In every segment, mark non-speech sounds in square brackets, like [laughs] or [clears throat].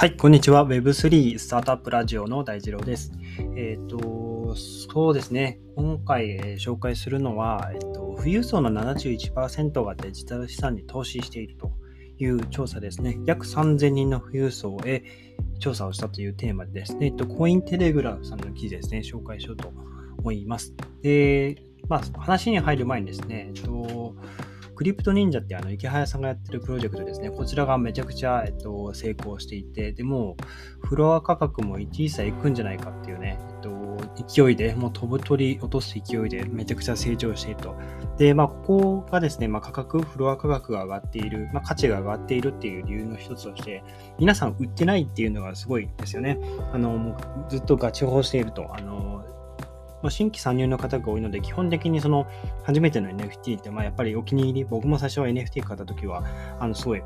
はい、こんにちは。Web3 スタートアップラジオの大二郎です。えっ、ー、と、そうですね。今回、えー、紹介するのは、えっ、ー、と、富裕層の71%がデジタル資産に投資しているという調査ですね。約3000人の富裕層へ調査をしたというテーマですね、えっと、コインテレグラフさんの記事ですね、紹介しようと思います。で、まあ、話に入る前にですね、えっと、クリプト忍者ってあの池早さんがやってるプロジェクトですね。こちらがめちゃくちゃ、えっと、成功していて、でも、フロア価格も1イーサいくんじゃないかっていうね、えっと、勢いで、もう飛ぶ鳥落とす勢いでめちゃくちゃ成長していると。で、まあ、ここがですね、まあ、価格、フロア価格が上がっている、まあ、価値が上がっているっていう理由の一つとして、皆さん売ってないっていうのがすごいですよね。あの、もうずっとガチ法していると。あの、まあ、新規参入の方が多いので、基本的にその初めての NFT って、まあ、やっぱりお気に入り、僕も最初は NFT 買った時は、あのすごい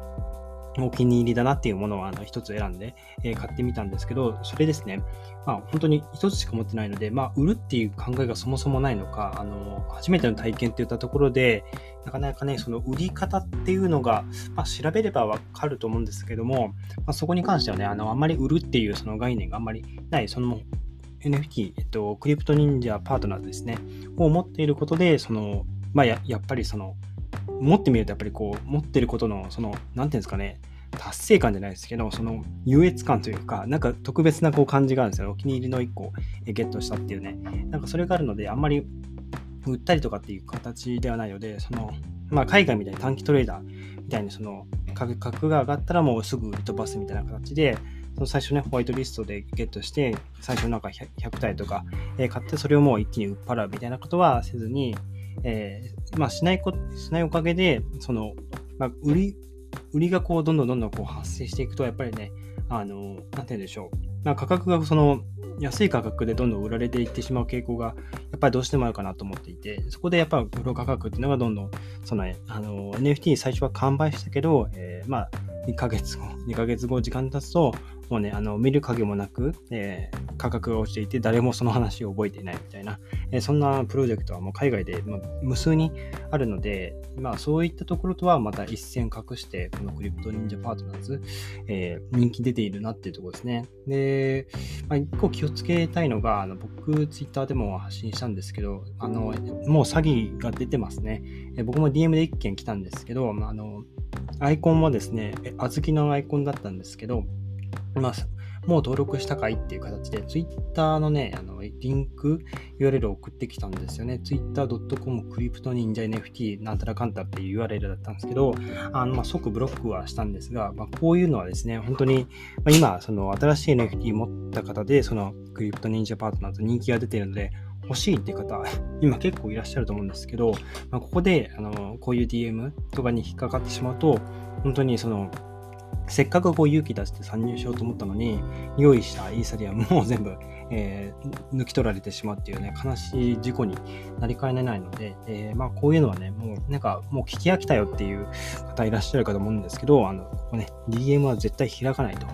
お気に入りだなっていうものをあの一つ選んで、え、買ってみたんですけど、それですね、まあ、本当に一つしか持ってないので、まあ、売るっていう考えがそもそもないのか、あの初めての体験っていったところで、なかなかね、その売り方っていうのが、まあ、調べればわかると思うんですけども、まあ、そこに関してはね、あのあんまり売るっていうその概念があんまりない、その NFT、えっと、クリプト忍者パートナーズですね、を持っていることで、その、まあや、やっぱりその、持ってみるとやっぱりこう、持ってることの、その、なんていうんですかね、達成感じゃないですけど、その優越感というか、なんか特別なこう感じがあるんですよ。お気に入りの1個ゲットしたっていうね。なんかそれがあるので、あんまり売ったりとかっていう形ではないので、その、まあ海外みたいに短期トレーダーみたいにその価格が上がったらもうすぐ売り飛ばすみたいな形で、その最初ね、ホワイトリストでゲットして、最初なんか 100, 100体とか、えー、買って、それをもう一気に売っ払うみたいなことはせずに、えー、まあしないこ、しないおかげで、その、まあ、売り、売りがこう、どんどんどんどんこう発生していくと、やっぱりね、あの、なんて言うんでしょう。まあ、価格がその、安い価格でどんどん売られていってしまう傾向が、やっぱりどうしてもあるかなと思っていて、そこでやっぱ売る価格っていうのがどんどん、その、あの、NFT 最初は完売したけど、えー、まあ、2ヶ月後、2ヶ月後時間経つと、もうね、あの、見る影もなく、えー、価格が落ちていて、誰もその話を覚えていないみたいな、えー、そんなプロジェクトはもう海外で、まあ、無数にあるので、まあ、そういったところとはまた一線隠して、このクリプト忍者パートナーズ、えー、人気出ているなっていうところですね。で、まあ、一個気をつけたいのが、あの僕、ツイッターでも発信したんですけど、あの、もう詐欺が出てますね。えー、僕も DM で一件来たんですけど、まあ、あの、アイコンもですね、小豆のアイコンだったんですけど、まあ、もう登録したかいっていう形で、Twitter のね、あのリンク URL を送ってきたんですよね。twitter.com クリプト忍者 NFT なんたらかんたっていう URL だったんですけど、あのまあ、即ブロックはしたんですが、まあ、こういうのはですね、本当に、まあ、今、その新しい NFT 持った方で、そのクリプト忍者パートナーズ人気が出ているので、欲しいって方、[laughs] 今結構いらっしゃると思うんですけど、まあ、ここで、あの、こういう DM とかに引っかかってしまうと、本当にその、せっかくこう勇気出して参入しようと思ったのに、用意したイーサリアムも全部、えー、抜き取られてしまうっていうね、悲しい事故になりかねないので、えー、まあこういうのはね、もうなんかもう聞き飽きたよっていう方いらっしゃるかと思うんですけど、あの、ここね、DM は絶対開かないと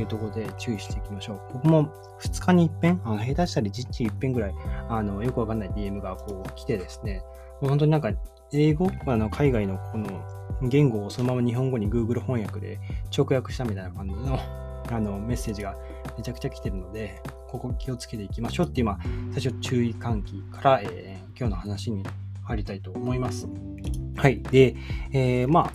いうところで注意していきましょう。僕も2日に一遍、あの下手したら実地一遍ぐらい、あの、よくわかんない DM がこう来てですね、もう本当になんか英語、あの海外のこの言語をそのまま日本語に Google 翻訳で直訳したみたいな感じの [laughs] あのメッセージがめちゃくちゃ来てるので、ここ気をつけていきましょうっていう、まあ、最初注意喚起から、えー、今日の話に入りたいと思います。はい。で、えー、まあ、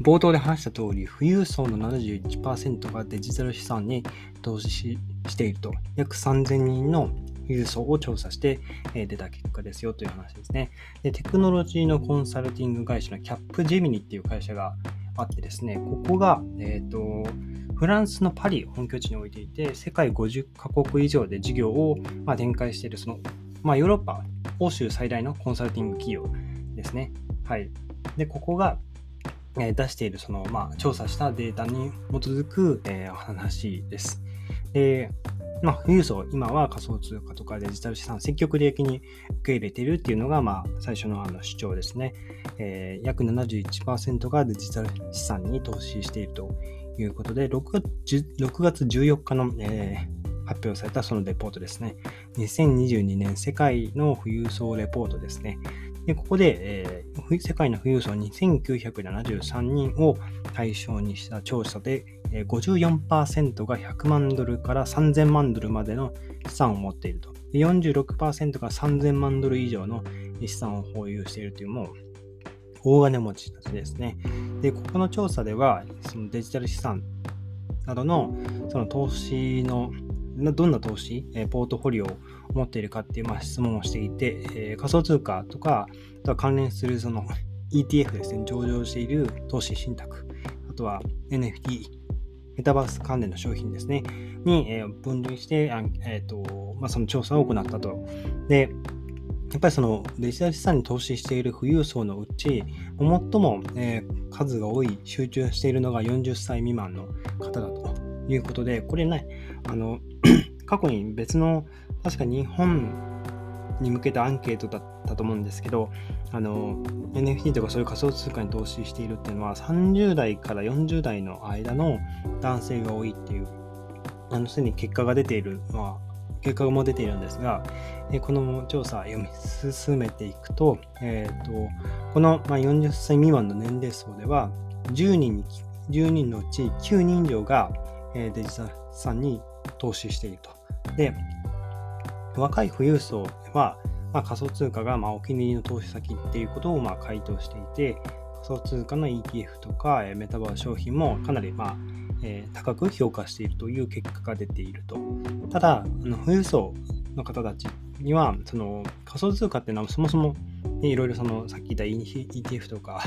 冒頭で話した通り、富裕層の71%がデジタル資産に投資していると、約3000人の郵送を調査して、え出た結果ですよという話ですねで。テクノロジーのコンサルティング会社のキャップジェミニっていう会社があってですね、ここが、えっ、ー、と、フランスのパリ本拠地に置いていて、世界50カ国以上で事業を、まあ、展開している、その、まあ、ヨーロッパ、欧州最大のコンサルティング企業ですね。はい。で、ここが、え、出している、その、まあ、調査したデータに基づく、えー、話です。で、まあ、富裕層、今は仮想通貨とかデジタル資産積極的に受け入れているっていうのが、まあ、最初のあの主張ですね。えー、約71%がデジタル資産に投資しているということで、6月 ,6 月14日の、えー、発表されたそのレポートですね。2022年世界の富裕層レポートですね。でここで、えー、世界の富裕層2973人を対象にした調査で54%が100万ドルから3000万ドルまでの資産を持っていると。46%が3000万ドル以上の資産を保有しているというもう大金持ちたちですね。で、ここの調査では、そのデジタル資産などのその投資のどんな投資、ポートフォリオを持っているかっていう、まあ、質問をしていて、仮想通貨とか、あとは関連するその ETF ですね、上場している投資信託、あとは NFT、メタバース関連の商品ですね、に、え分類して、えーとまあ、その調査を行ったと。で、やっぱりそのデジタル資産に投資している富裕層のうち、最も、え、数が多い、集中しているのが40歳未満の方だということで、これね、あの [clears throat] 過去に別の、確か日本に向けたアンケートだったと思うんですけど、あの、NFT とかそういう仮想通貨に投資しているっていうのは、30代から40代の間の男性が多いっていう、あの、すでに結果が出ているのは、結果も出ているんですが、この調査読み進めていくと、えーと、この40歳未満の年齢層では、10人に10人のうち9人以上がデジタル資産に投資していると。で、若い富裕層は、まあ、仮想通貨がまお気に入りの投資先っていうことをま回答していて、仮想通貨の ETF とかメタバース商品もかなりまあ、え、高く評価しているという結果が出ていると。ただ、あの富裕層の方たちには、その仮想通貨っていうのはそもそも、ね、いろいろそのさっき言った ETF とか、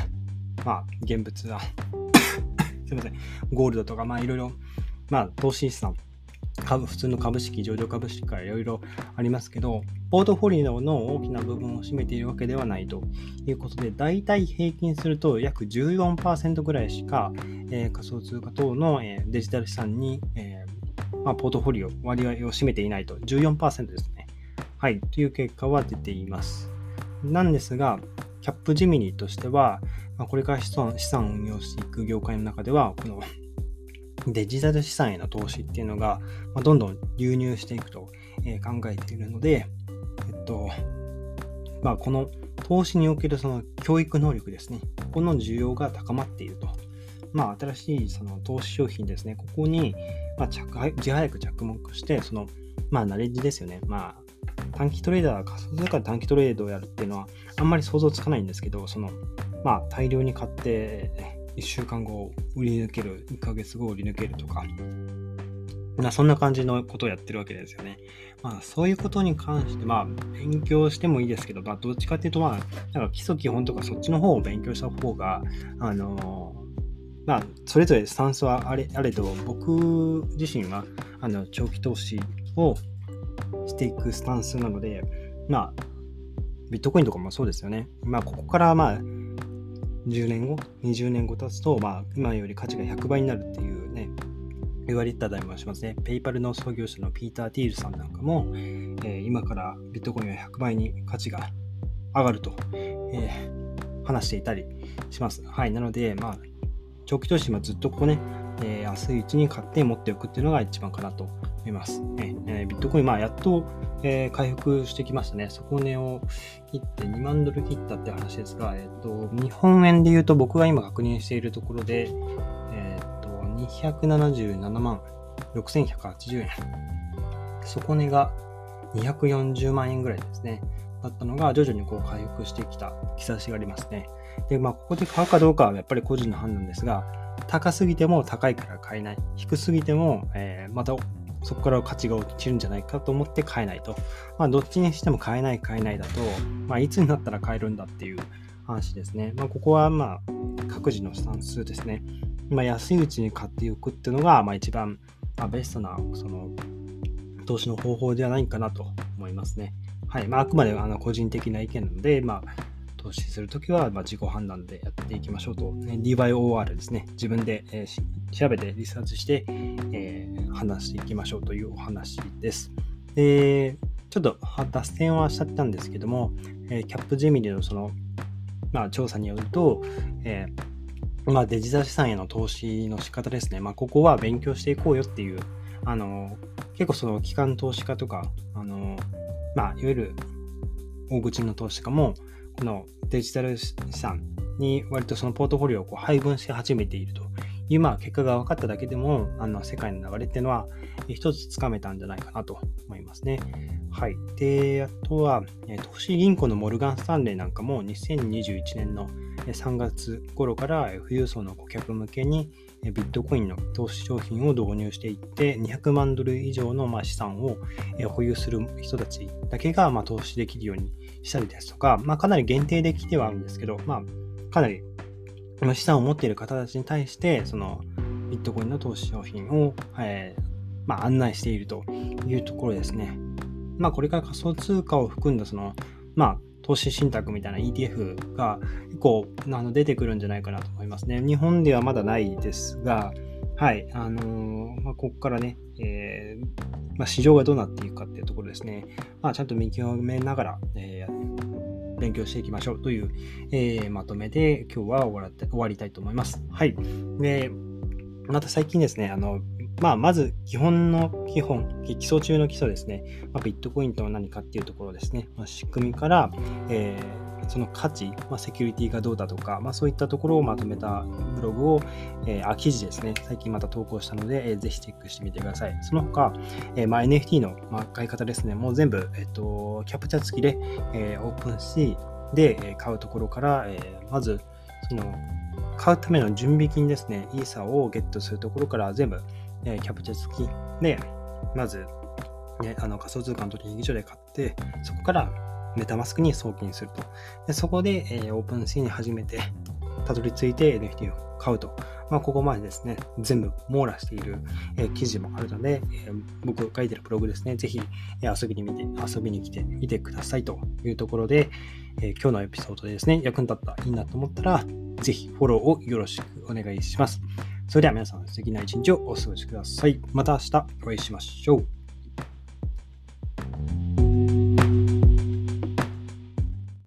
まあ、現物は [coughs] すいません、ゴールドとか、まあいろいろ、まあ投資資産株普通の株式、上場株式からいろいろありますけど、ポートフォリオの大きな部分を占めているわけではないということで、大体平均すると約14%ぐらいしか、えー、仮想通貨等の、えー、デジタル資産に、えー、まあ、ポートフォリオ割合を占めていないと、14%ですね。はい、という結果は出ています。なんですが、キャップジミニとしては、まあ、これから資産資産を運用していく業界の中では、このデジタル資産への投資っていうのが、まあ、どんどん流入していくと、え考えているので、えっと、まあ、この投資におけるその教育能力ですね、ここの需要が高まっていると。まあ、新しいその投資商品ですね、ここに、まあ、着いち早く着目して、その、まあ、ナレッジですよね。まあ、短期トレーダー、仮想通貨で短期トレードをやるっていうのは、あんまり想像つかないんですけど、その、まあ、大量に買って、1週間後売り抜ける、1ヶ月後売り抜けるとか、まそんな感じのことをやってるわけですよね。まあそういうことに関して、まあ勉強してもいいですけど、まあどっちかっていうとまあ、なんか基礎基本とかそっちの方を勉強した方が、あのまあそれぞれスタンスはあれあれど、僕自身はあの長期投資をしていくスタンスなので、まあビットコインとかもそうですよね。まあここからまあ10年後、20年後経つと、まあ、今より価値が100倍になるっていうね、言われたりもしますね。ペイパルの創業者のピーター・ティールさんなんかも、えー、今からビットコインは100倍に価値が上がると、えー、話していたりします。はい。なので、まあ、長期投資はずっとここね、えー、安いうちに買って持っておくっていうのが一番かなといます。えー、ビットコイン、まあ、やっと、えー、回復してきましたね。底値を切って2万ドル切ったって話ですが、えっ、と、日本円で言うと僕が今確認しているところで、えっ、と、277万6180円。底値が240万円ぐらいですね。だったのが徐々にこう回復してきた兆しがありますね。で、まあ、ここで買うかどうかはやっぱり個人の判断ですが、高すぎても高いから買えない。低すぎても、えー、またそこから価値が落ちるんじゃないかと思って買えないと。まあ、どっちにしても買えない、買えないだと、まあ、いつになったら買えるんだっていう話ですね。まあ、ここは、まあ、各自のスタンスですね。まあ、安いうちに買っておくっていうのが、まあ、一番、まあ、ベストな、その、投資の方法ではないかなと思いますね。はい。まあ、あくまであの個人的な意見なので、まあ、投資するときは、ま自己判断でやっていきましょうと、ね、DYOR ですね。自分で、えー、調べてリサーチして、えー、話していきましょうというお話です。で、ちょっと脱線はしちゃったんですけども、えー、キャップジェミニのその、まあ、調査によると、えー、まあ、デジタル資産への投資の仕方ですね。まあ、ここは勉強していこうよっていう、あの、結構その機関投資家とか、あの、まあ、いわゆる大口の投資家も、このデジタル資産に割とそのポートフォリオをこう配分し始めているという、まあ、結果が分かっただけでも、あの世界の流れっていうのは、一つつかめたんじゃないかなと思いますね。はい。で、あとは、投資銀行のモルガン・スタンレーなんかも2021年の3月頃から富裕層の顧客向けにビットコインの投資商品を導入していって、200万ドル以上のま資産を保有する人たちだけがま投資できるようにしたりですとか、まあ、かなり限定できてはあるんですけど、まあ、かなり資産を持っている方たちに対して、そのビットコインの投資商品を、えー、まあ、案内しているというところですね。まあ、これから仮想通貨を含んだその、まあ、投資信託みたいな ETF が結構あの出てくるんじゃないかなと思いますね。日本ではまだないですが、はい、あのー、まあ、ここからね、えー、まあ、市場がどうなっていくかっていうところですね、まあ、ちゃんと見極めながら、えー、勉強していきましょうという、えー、まとめで今日は終わって終わりたいと思います。はい。で、また最近ですね、あの、まあ、まず基本の基本、基礎中の基礎ですね、まあ、ビットコインとは何かっていうところですね、まあ、仕組みから、えー、その価値、まあ、セキュリティがどうだとか、まあ、そういったところをまとめたブログを、えー、あ記事ですね、最近また投稿したので、えー、ぜひチェックしてみてください。その他、えーまあ、NFT の、まあ、買い方ですね、もう全部、えっ、ー、と、キャプチャー付きで、えー、 OpenSea で買うところから、えー、まず、その、買うための準備金ですね、イーサをゲットするところから全部、えー、キャプチャ付きで、まず、ね、あの仮想通貨の取引所で買って、そこからメタマスクに送金すると。でそこで、えー、 OpenSea に初めてたどり着いて NFT を買うと。まあ、ここまでですね、全部網羅している、えー、記事もあるので、えー、僕が書いてるブログですね、ぜひ、え、遊びに見て、遊びに来てみてくださいというところで、え今日のエピソードでですね、役に立ったらいいなと思ったら、ぜひフォローをよろしくお願いします。それでは皆さん素敵な一日をお過ごしください。また明日お会いしましょう。